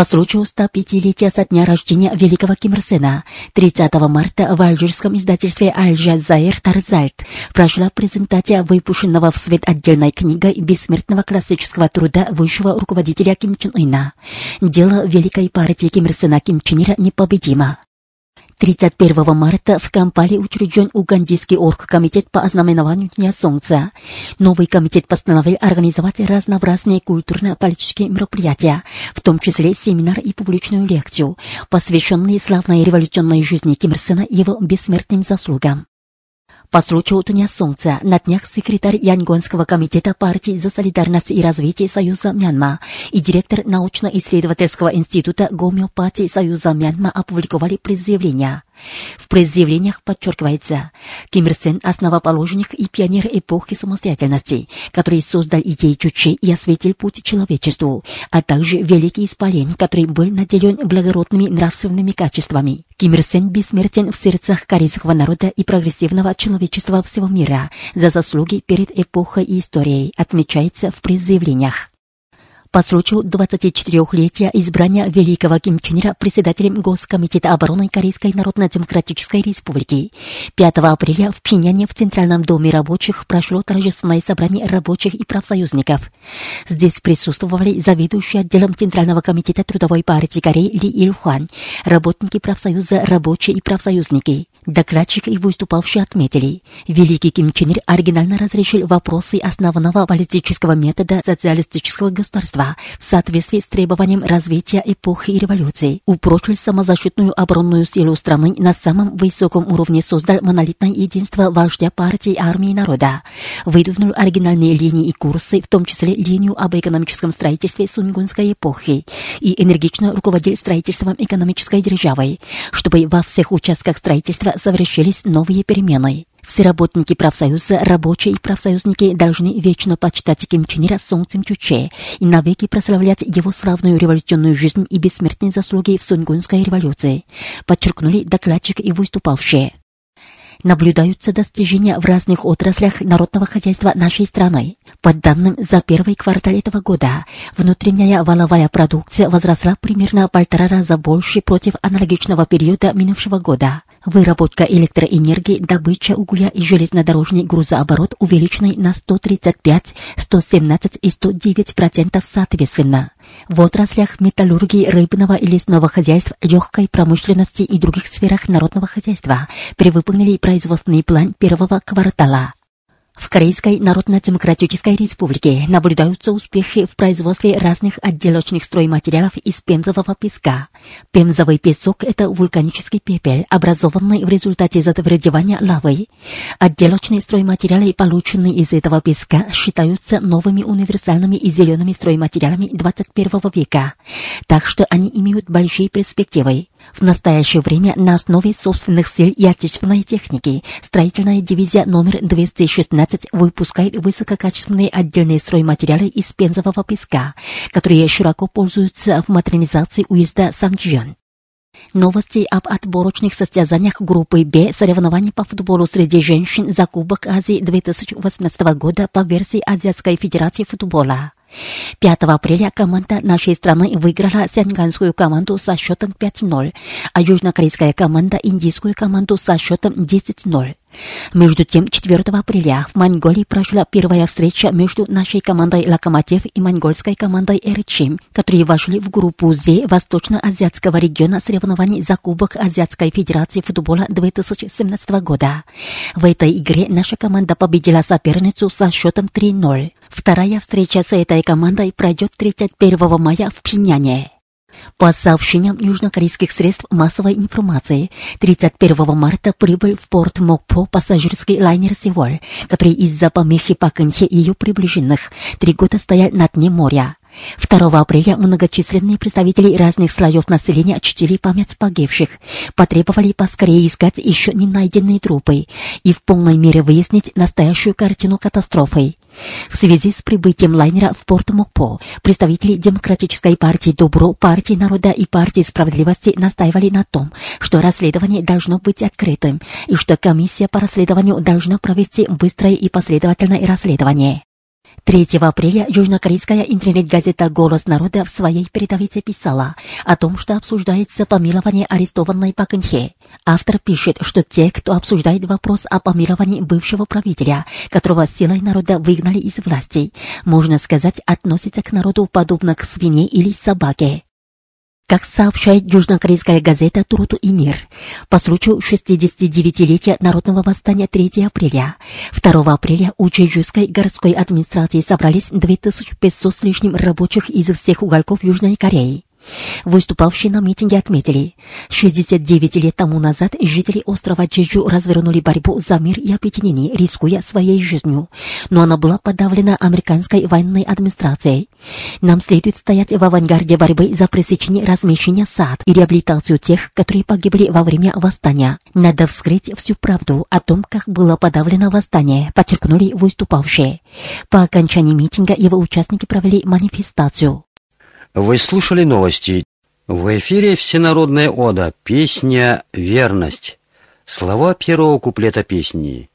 По случаю 105-летия со дня рождения великого Ким Ир Сена 30 марта в алжирском издательстве «Аль-Джазаир Тарзальт» прошла презентация выпущенного в свет отдельной книгой бессмертного классического труда высшего руководителя Ким Чен Ына. Дело великой партии Ким Ир Сена Ким Чен Ира непобедимо. 31 марта в Кампале учрежден Угандийский оргкомитет по ознаменованию Дня Солнца. Новый комитет постановил организовать разнообразные культурно-политические мероприятия, в том числе семинар и публичную лекцию, посвященные славной революционной жизни Ким Ир Сена и его бессмертным заслугам. По случаю Дня Солнца на днях секретарь Янгонского комитета партии за солидарность и развитие Союза Мьянма и директор научно-исследовательского института гомеопатии Союза Мьянма опубликовали предъявления. В предъявлениях подчеркивается, Ким Ир Сен – основоположник и пионер эпохи самостоятельности, который создал идеи Чучи и осветил путь человечеству, а также великий исполин, который был наделен благородными нравственными качествами. Ким Ир Сен бессмертен в сердцах корейского народа и прогрессивного человечества всего мира за заслуги перед эпохой и историей, отмечается в предъявлениях. По случаю 24-летия избрания великого Ким Чен Ира председателем Госкомитета обороны Корейской Народно-Демократической Республики 5 апреля в Пхеньяне в Центральном доме рабочих прошло торжественное собрание рабочих и профсоюзников. Здесь присутствовали заведующий отделом Центрального комитета Трудовой партии Кореи Ли Ильхуан, работники профсоюза рабочие и профсоюзники. Докладчик и выступавшие отметили, великий Ким Чен Ир оригинально разрешил вопросы основного политического метода социалистического государства в соответствии с требованием развития эпохи и революции, упрочил самозащитную оборонную силу страны на самом высоком уровне создал монолитное единство вождя партии армии народа, выдвинул оригинальные линии и курсы, в том числе линию об экономическом строительстве сунгунской эпохи, и энергично руководил строительством экономической державы, чтобы во всех участках строительства совершились новые перемены. Все работники профсоюза, рабочие и профсоюзники должны вечно почитать Ким Чен Ира солнцем Чуче и навеки прославлять его славную революционную жизнь и бессмертные заслуги в Сунгунской революции, подчеркнули докладчик и выступавшие наблюдаются достижения в разных отраслях народного хозяйства нашей страны. По данным за первый квартал этого года, внутренняя валовая продукция возросла примерно полтора раза больше против аналогичного периода минувшего года. Выработка электроэнергии, добыча угля и железнодорожный грузооборот увеличены на 135, 117 и 109 процентов соответственно. В отраслях металлургии, рыбного и лесного хозяйств, легкой промышленности и других сферах народного хозяйства перевыполнили производственный план первого квартала. В Корейской Народно-Демократической Республике наблюдаются успехи в производстве разных отделочных стройматериалов из пемзового песка. Пемзовый песок – это вулканический пепел, образованный в результате затвердевания лавы. Отделочные стройматериалы, полученные из этого песка, считаются новыми универсальными и зелеными стройматериалами 21 века, так что они имеют большие перспективы. В настоящее время на основе собственных сил и отечественной техники строительная дивизия номер 216 выпускает высококачественные отдельные стройматериалы из пензового песка, которые широко пользуются в модернизации уезда Самджион. Новости об отборочных состязаниях группы «Б» соревнований по футболу среди женщин за Кубок Азии 2018 года по версии Азиатской Федерации футбола. 5 апреля команда нашей страны выиграла сенганскую команду со счетом 5-0, а южнокорейская команда индийскую команду со счетом 10-0. Между тем, 4 апреля в Монголии прошла первая встреча между нашей командой «Локомотив» и монгольской командой «Эричим», которые вошли в группу «З» Восточно-Азиатского региона соревнований за Кубок Азиатской Федерации футбола 2017 года. В этой игре наша команда победила соперницу со счетом 3-0. Вторая встреча с этой командой пройдет 31 мая в Пхеньяне. По сообщениям южнокорейских средств массовой информации, 31 марта прибыл в порт Мокпо пассажирский лайнер «Сеул», который из-за помехи по конче ее приближенных три года стоял на дне моря. 2 апреля многочисленные представители разных слоев населения чтили память погибших, потребовали поскорее искать еще не найденные трупы и в полной мере выяснить настоящую картину катастрофы. В связи с прибытием лайнера в порт Мокпо представители Демократической партии Добро, партии народа и партии справедливости настаивали на том, что расследование должно быть открытым и что комиссия по расследованию должна провести быстрое и последовательное расследование. 3 апреля южнокорейская интернет-газета «Голос народа» в своей передовице писала о том, что обсуждается помилование арестованной Пак Автор пишет, что те, кто обсуждает вопрос о помиловании бывшего правителя, которого силой народа выгнали из власти, можно сказать, относятся к народу подобно к свине или собаке. Как сообщает южнокорейская газета «Туруту и мир», по случаю 69-летия Народного восстания 3 апреля, 2 апреля у Чеджуской городской администрации собрались 2500 с лишним рабочих из всех уголков Южной Кореи. Выступавшие на митинге отметили, 69 лет тому назад жители острова Чеджу развернули борьбу за мир и объединение, рискуя своей жизнью, но она была подавлена американской военной администрацией. Нам следует стоять в авангарде борьбы за пресечение размещения сад и реабилитацию тех, которые погибли во время восстания. Надо вскрыть всю правду о том, как было подавлено восстание, подчеркнули выступавшие. По окончании митинга его участники провели манифестацию. Вы слушали новости. В эфире всенародная ода, песня «Верность». Слова первого куплета песни.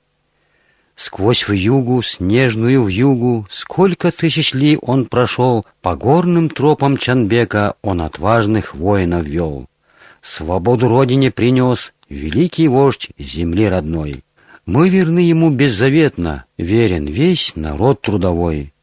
Сквозь вьюгу, снежную вьюгу, Сколько тысяч ли он прошел, По горным тропам Чанбека Он отважных воинов вел. Свободу родине принес Великий вождь земли родной. Мы верны ему беззаветно, Верен весь народ трудовой.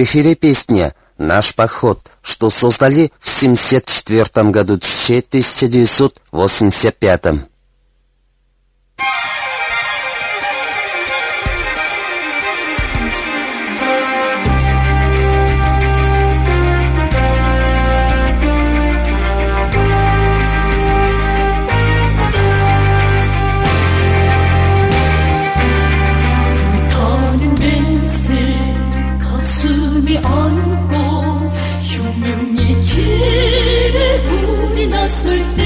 В эфире песня «Наш поход», что создали в 1974 году, 1985. sweet.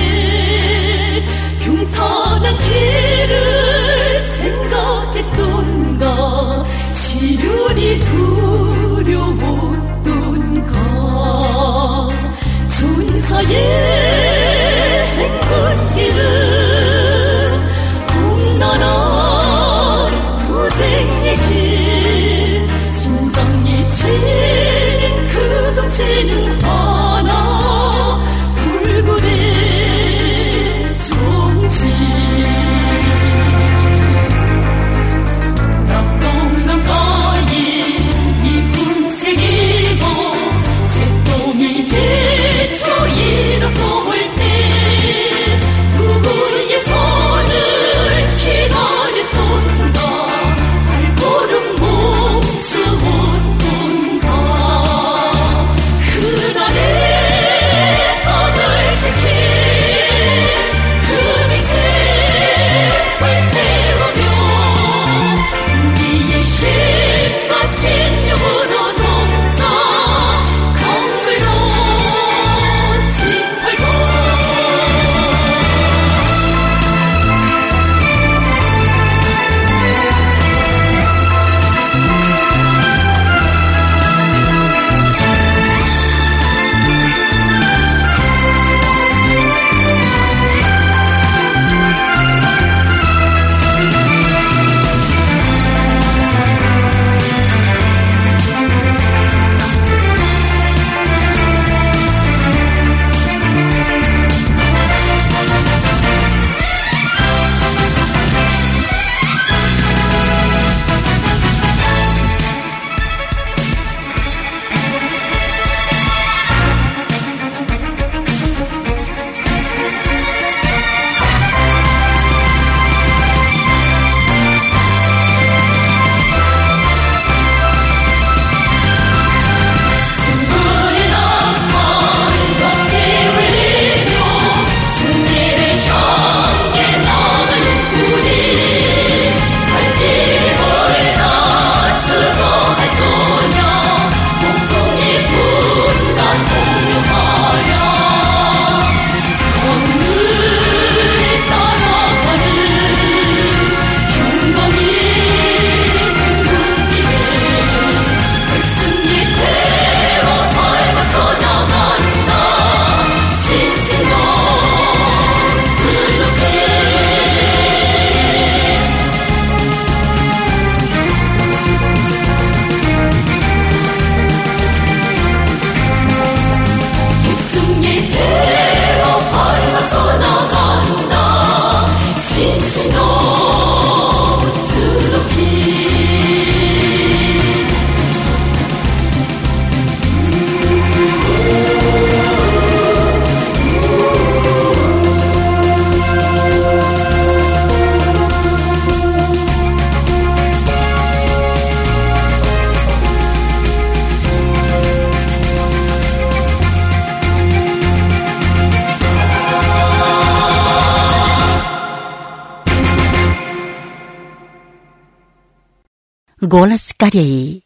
Голос Кореи.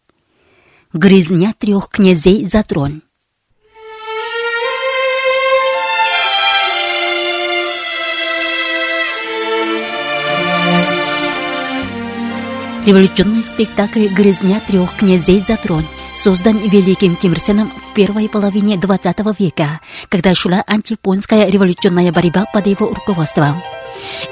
Грызня трех князей за трон. Революционный спектакль «Грызня трех князей за трон» создан Великим Ким Ир Сеном в первой половине XX века, когда шла антипонская революционная борьба под его руководством.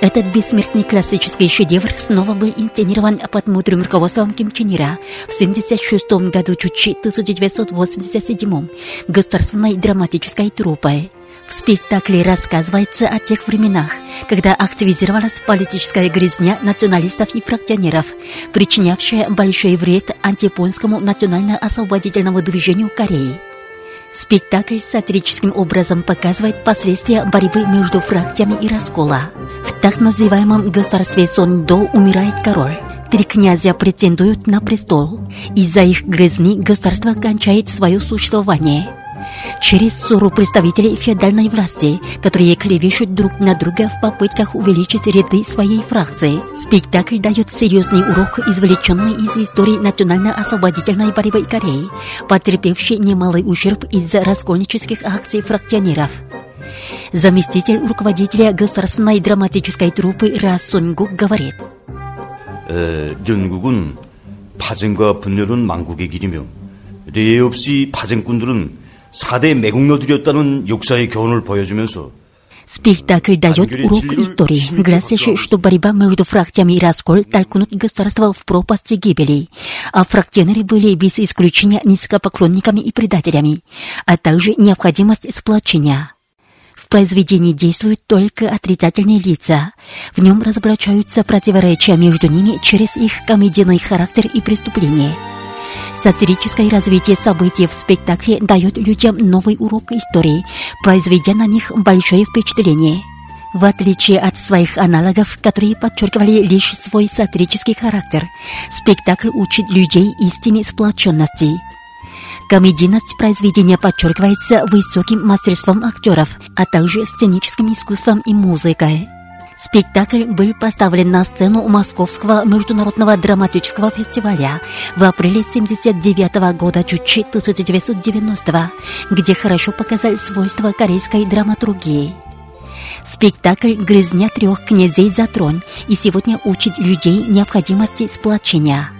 Этот бессмертный классический шедевр снова был инсценирован под мудрым руководством Ким Чен Ира в 1976 году Чучи 1987 государственной драматической труппой. В спектакле рассказывается о тех временах, когда активизировалась политическая грязня националистов и фракционеров, причинявшая большой вред антияпонскому национально-освободительному движению Кореи. Спектакль сатирическим образом показывает последствия борьбы между фракциями и раскола. В так называемом государстве Сондо умирает король. Три князя претендуют на престол. Из-за их грызни государство кончает свое существование Через ссору представителей феодальной власти, которые клевещут друг на друга в попытках увеличить ряды своей фракции, спектакль дает серьезный урок, извлеченный из истории национально-освободительной борьбы Кореи, потерпевшей немалый ущерб из-за раскольнических акций фракционеров. Заместитель руководителя государственной драматической труппы Ра Сонгук говорит, 에, 연국은 파쟁과 분열은 망국의 길이며 례 없이 파쟁꾼들은 4대 매국노들이었다는 역사의 교훈을 보여주면서 Спектакль дает урок истории, гласящий, что борьба между фракциями и раскол толкнут государство в пропасть гибели, а фракционеры были без исключения низкопоклонниками и предателями, а также необходимость сплочения. В произведении действуют только отрицательные лица. В нем разоблачаются противоречия между ними через их комедийный характер и преступления. Сатирическое развитие событий в спектакле дает людям новый урок истории, произведя на них большое впечатление. В отличие от своих аналогов, которые подчеркивали лишь свой сатирический характер, спектакль учит людей истинной сплоченности. Комедийность произведения подчеркивается высоким мастерством актеров, а также сценическим искусством и музыкой. Спектакль был поставлен на сцену Московского международного драматического фестиваля в апреле 1979 года Чучи 1990, где хорошо показали свойства корейской драматургии. Спектакль «Грызня трех князей за трон» и сегодня учит людей необходимости сплочения –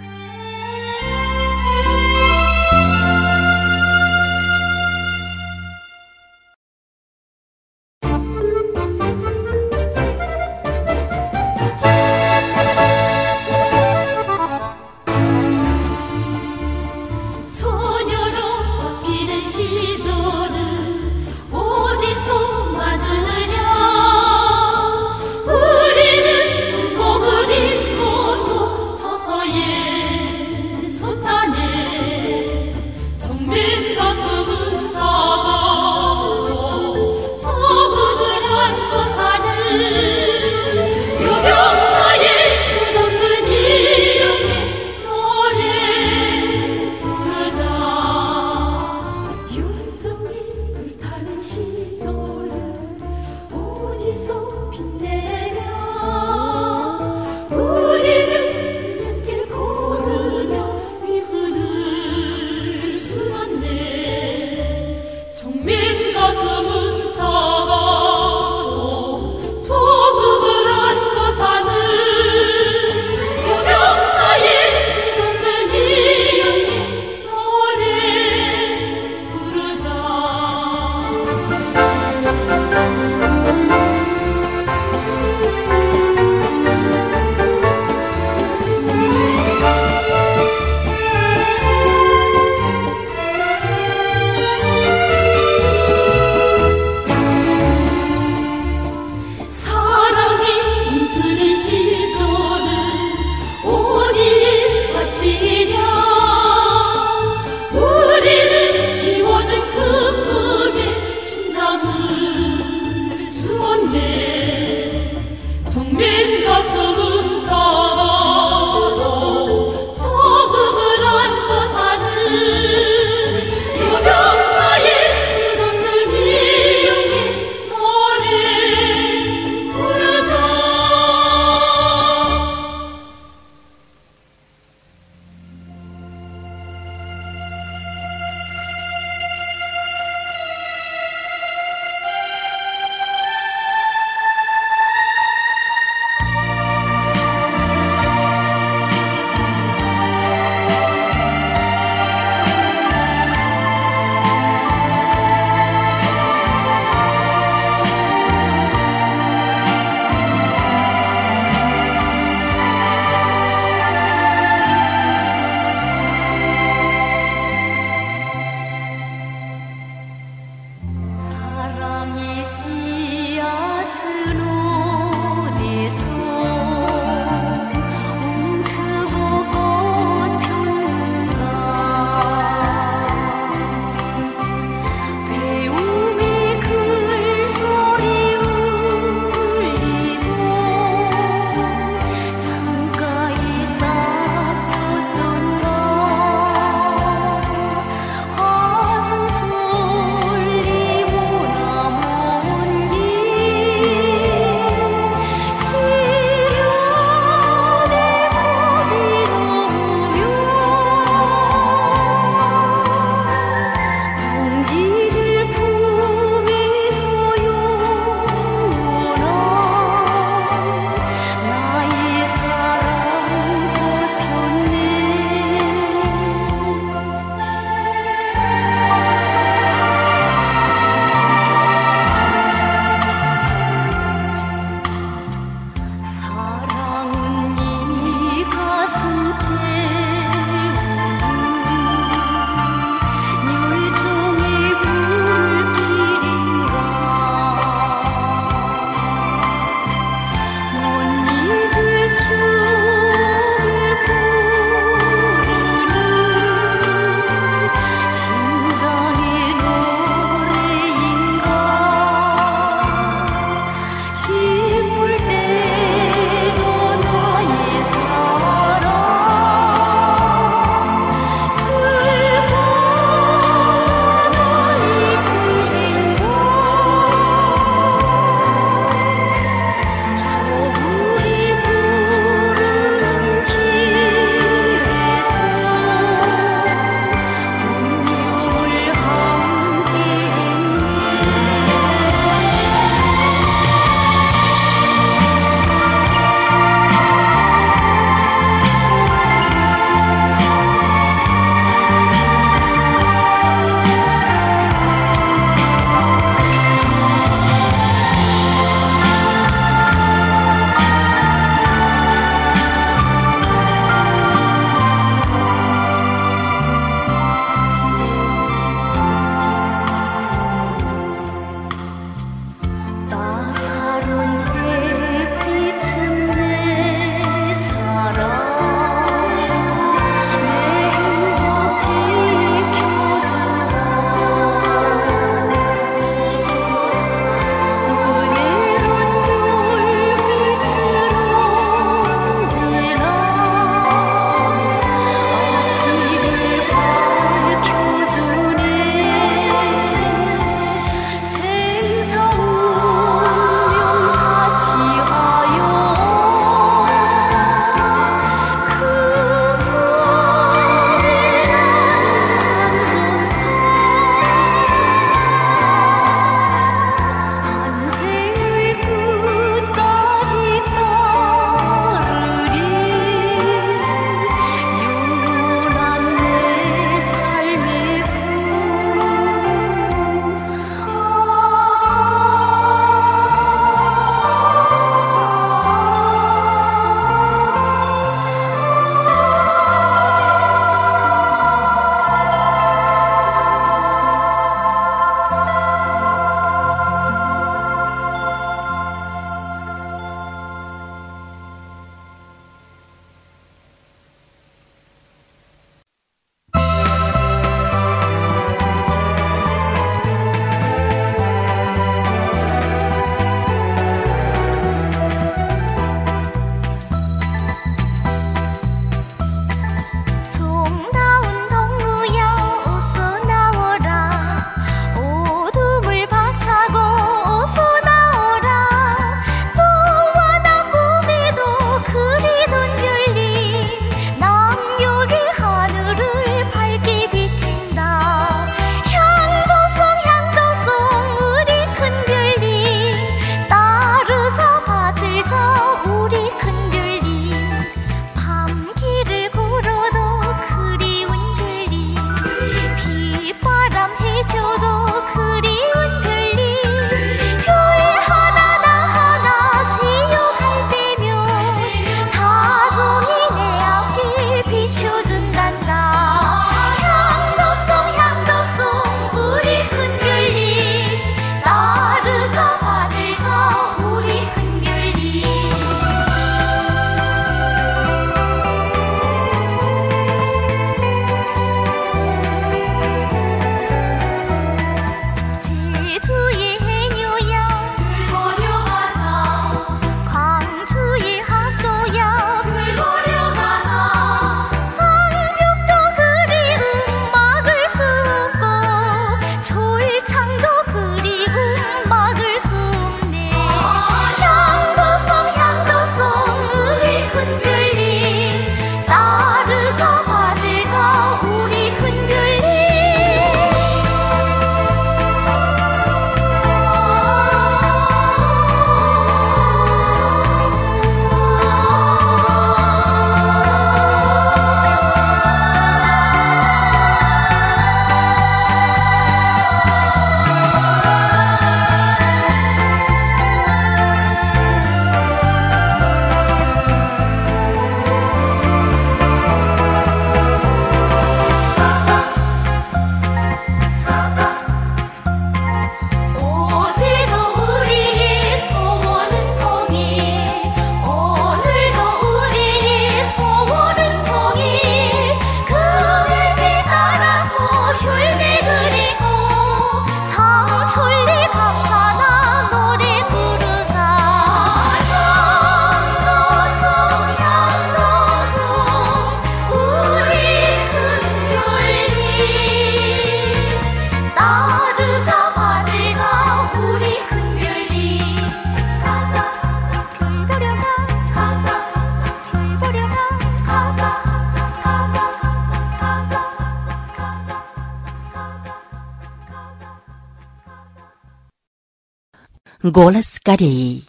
Голос Кореи.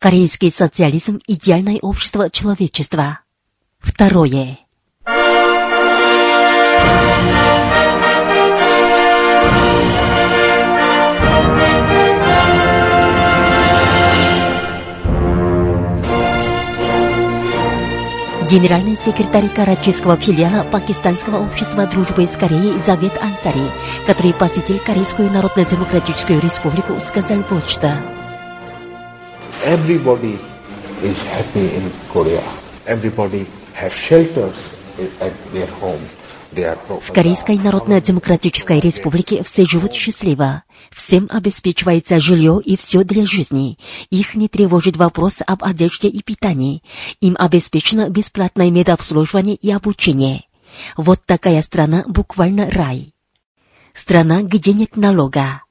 Корейский социализм – идеальное общество человечества. Второе. Генеральный секретарь карачийского филиала Пакистанского общества дружбы с Кореей Завет Ансари, который посетил Корейскую Народно-Демократическую Республику, сказал вот что. Everybody is happy in Korea. Everybody have shelters at their home. В Корейской Народно-Демократической Республике все живут счастливо. Всем обеспечивается жилье и все для жизни. Их не тревожит вопрос об одежде и питании. Им обеспечено бесплатное медобслуживание и обучение. Вот такая страна буквально рай. Страна, где нет налога.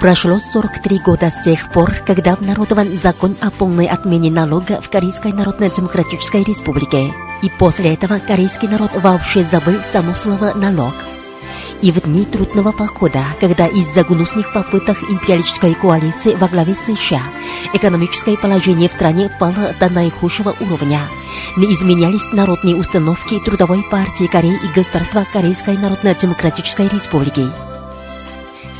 Прошло 43 года с тех пор, когда обнародован закон о полной отмене налога в Корейской Народно-Демократической Республике. И после этого корейский народ вообще забыл само слово «налог». И в дни трудного похода, когда из-за гнусных попыток империалистической коалиции во главе США экономическое положение в стране пало до наихудшего уровня, не изменялись народные установки Трудовой партии Кореи и государства Корейской Народно-Демократической Республики.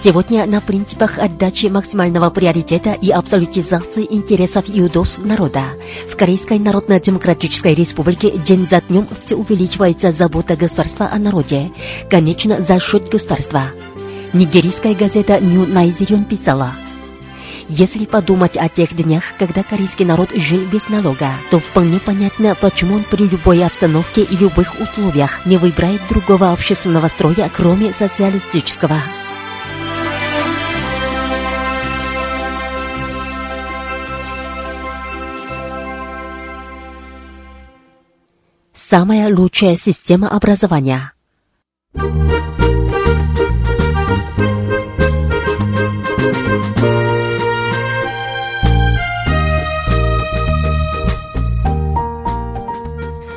Сегодня на принципах отдачи максимального приоритета и абсолютизации интересов юдов народа в Корейской Народно-Демократической Республике день за днем все увеличивается забота государства о народе, конечно, за счет государства. Нигерийская газета New Nigerian писала, если подумать о тех днях, когда корейский народ жил без налога, то вполне понятно, почему он при любой обстановке и любых условиях не выбирает другого общественного строя, кроме социалистического. Самая лучшая система образования.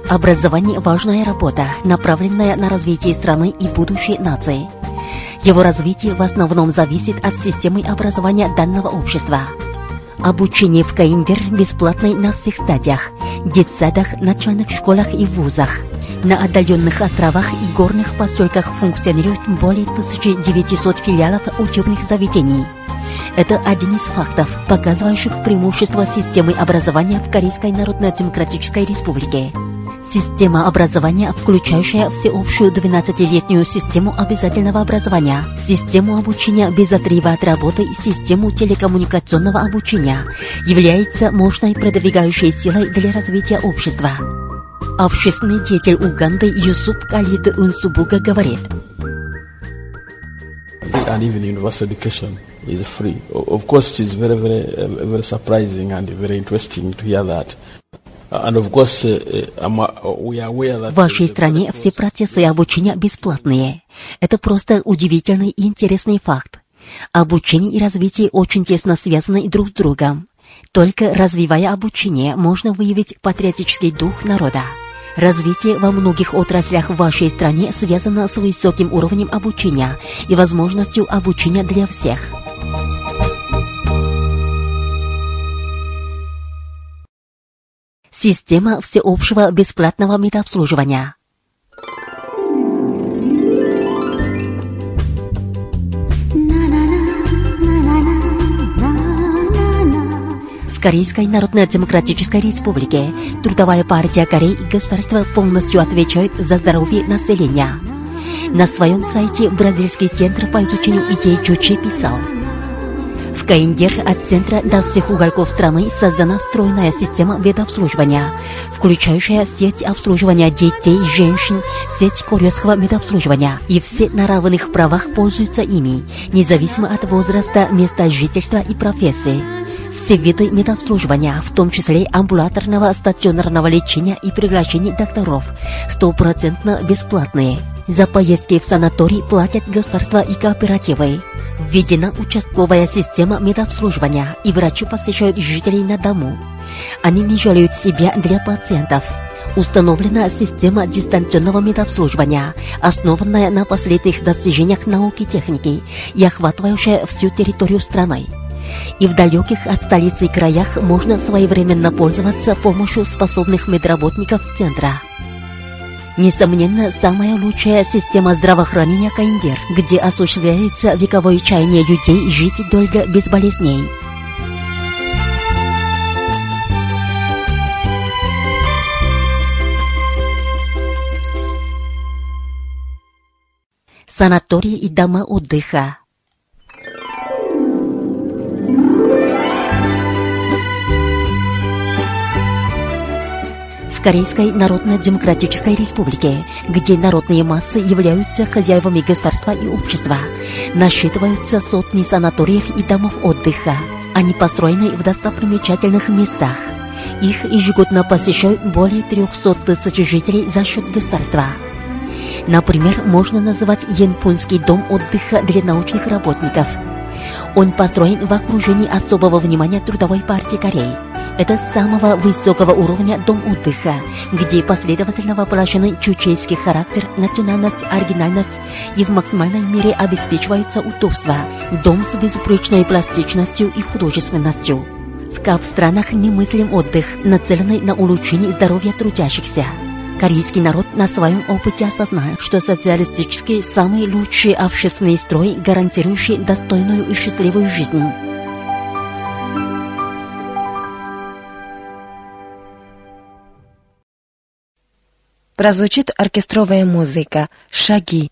Образование – важная работа, направленная на развитие страны и будущей нации. Его развитие в основном зависит от системы образования данного общества. Обучение в КНДР бесплатное на всех стадиях – детсадах, начальных школах и вузах. На отдаленных островах и горных поселках функционирует более 1900 филиалов учебных заведений. Это один из фактов, показывающих преимущество системы образования в Корейской Народно-Демократической Республике. Система образования, включающая всеобщую 12-летнюю систему обязательного образования, систему обучения без отрыва от работы и систему телекоммуникационного обучения, является мощной продвигающей силой для развития общества. Общественный деятель Уганды Юсуп Калид Унсубуга говорит, is free. Of course, it is very, very, uh, very surprising and very interesting to hear that. Uh, uh, В вашей стране все процессы обучения бесплатные. Это просто удивительный и интересный факт. Обучение и развитие очень тесно связаны друг с другом. Только развивая обучение, можно выявить патриотический дух народа. Развитие во многих отраслях в вашей стране связано с высоким уровнем обучения и возможностью обучения для всех. Система всеобщего бесплатного медобслуживания. Корейской Народно-Демократической Республике Трудовая партия Кореи и государство полностью отвечают за здоровье населения. На своем сайте Бразильский центр по изучению идей Чучи писал, в КНДР от центра до всех уголков страны создана стройная система медобслуживания, включающая сеть обслуживания детей, женщин, сеть корейского медобслуживания. И все на равных правах пользуются ими, независимо от возраста, места жительства и профессии. Все виды медобслуживания, в том числе амбулаторного стационарного лечения и приглашений докторов, стопроцентно бесплатные. За поездки в санаторий платят государства и кооперативы. Введена участковая система медобслуживания, и врачи посещают жителей на дому. Они не жалеют себя для пациентов. Установлена система дистанционного медобслуживания, основанная на последних достижениях науки и техники и охватывающая всю территорию страны. И в далеких от столицы краях можно своевременно пользоваться помощью способных медработников центра. Несомненно, самая лучшая система здравоохранения Каиндер, где осуществляется вековое чаяние людей жить долго без болезней. Санатории и дома отдыха. Корейской Народно-Демократической Республике, где народные массы являются хозяевами государства и общества, насчитываются сотни санаториев и домов отдыха. Они построены в достопримечательных местах. Их ежегодно посещают более 300 тысяч жителей за счет государства. Например, можно назвать Янпунский дом отдыха для научных работников. Он построен в окружении особого внимания Трудовой партии Кореи. Это самого высокого уровня дом отдыха, где последовательно воплощены чучейский характер, национальность, оригинальность и в максимальной мере обеспечиваются удобства. Дом с безупречной пластичностью и художественностью. В кап-странах немыслим отдых, нацеленный на улучшение здоровья трудящихся. Корейский народ на своем опыте осознал, что социалистический самый лучший общественный строй, гарантирующий достойную и счастливую жизнь. Прозвучит оркестровая музыка «Шаги».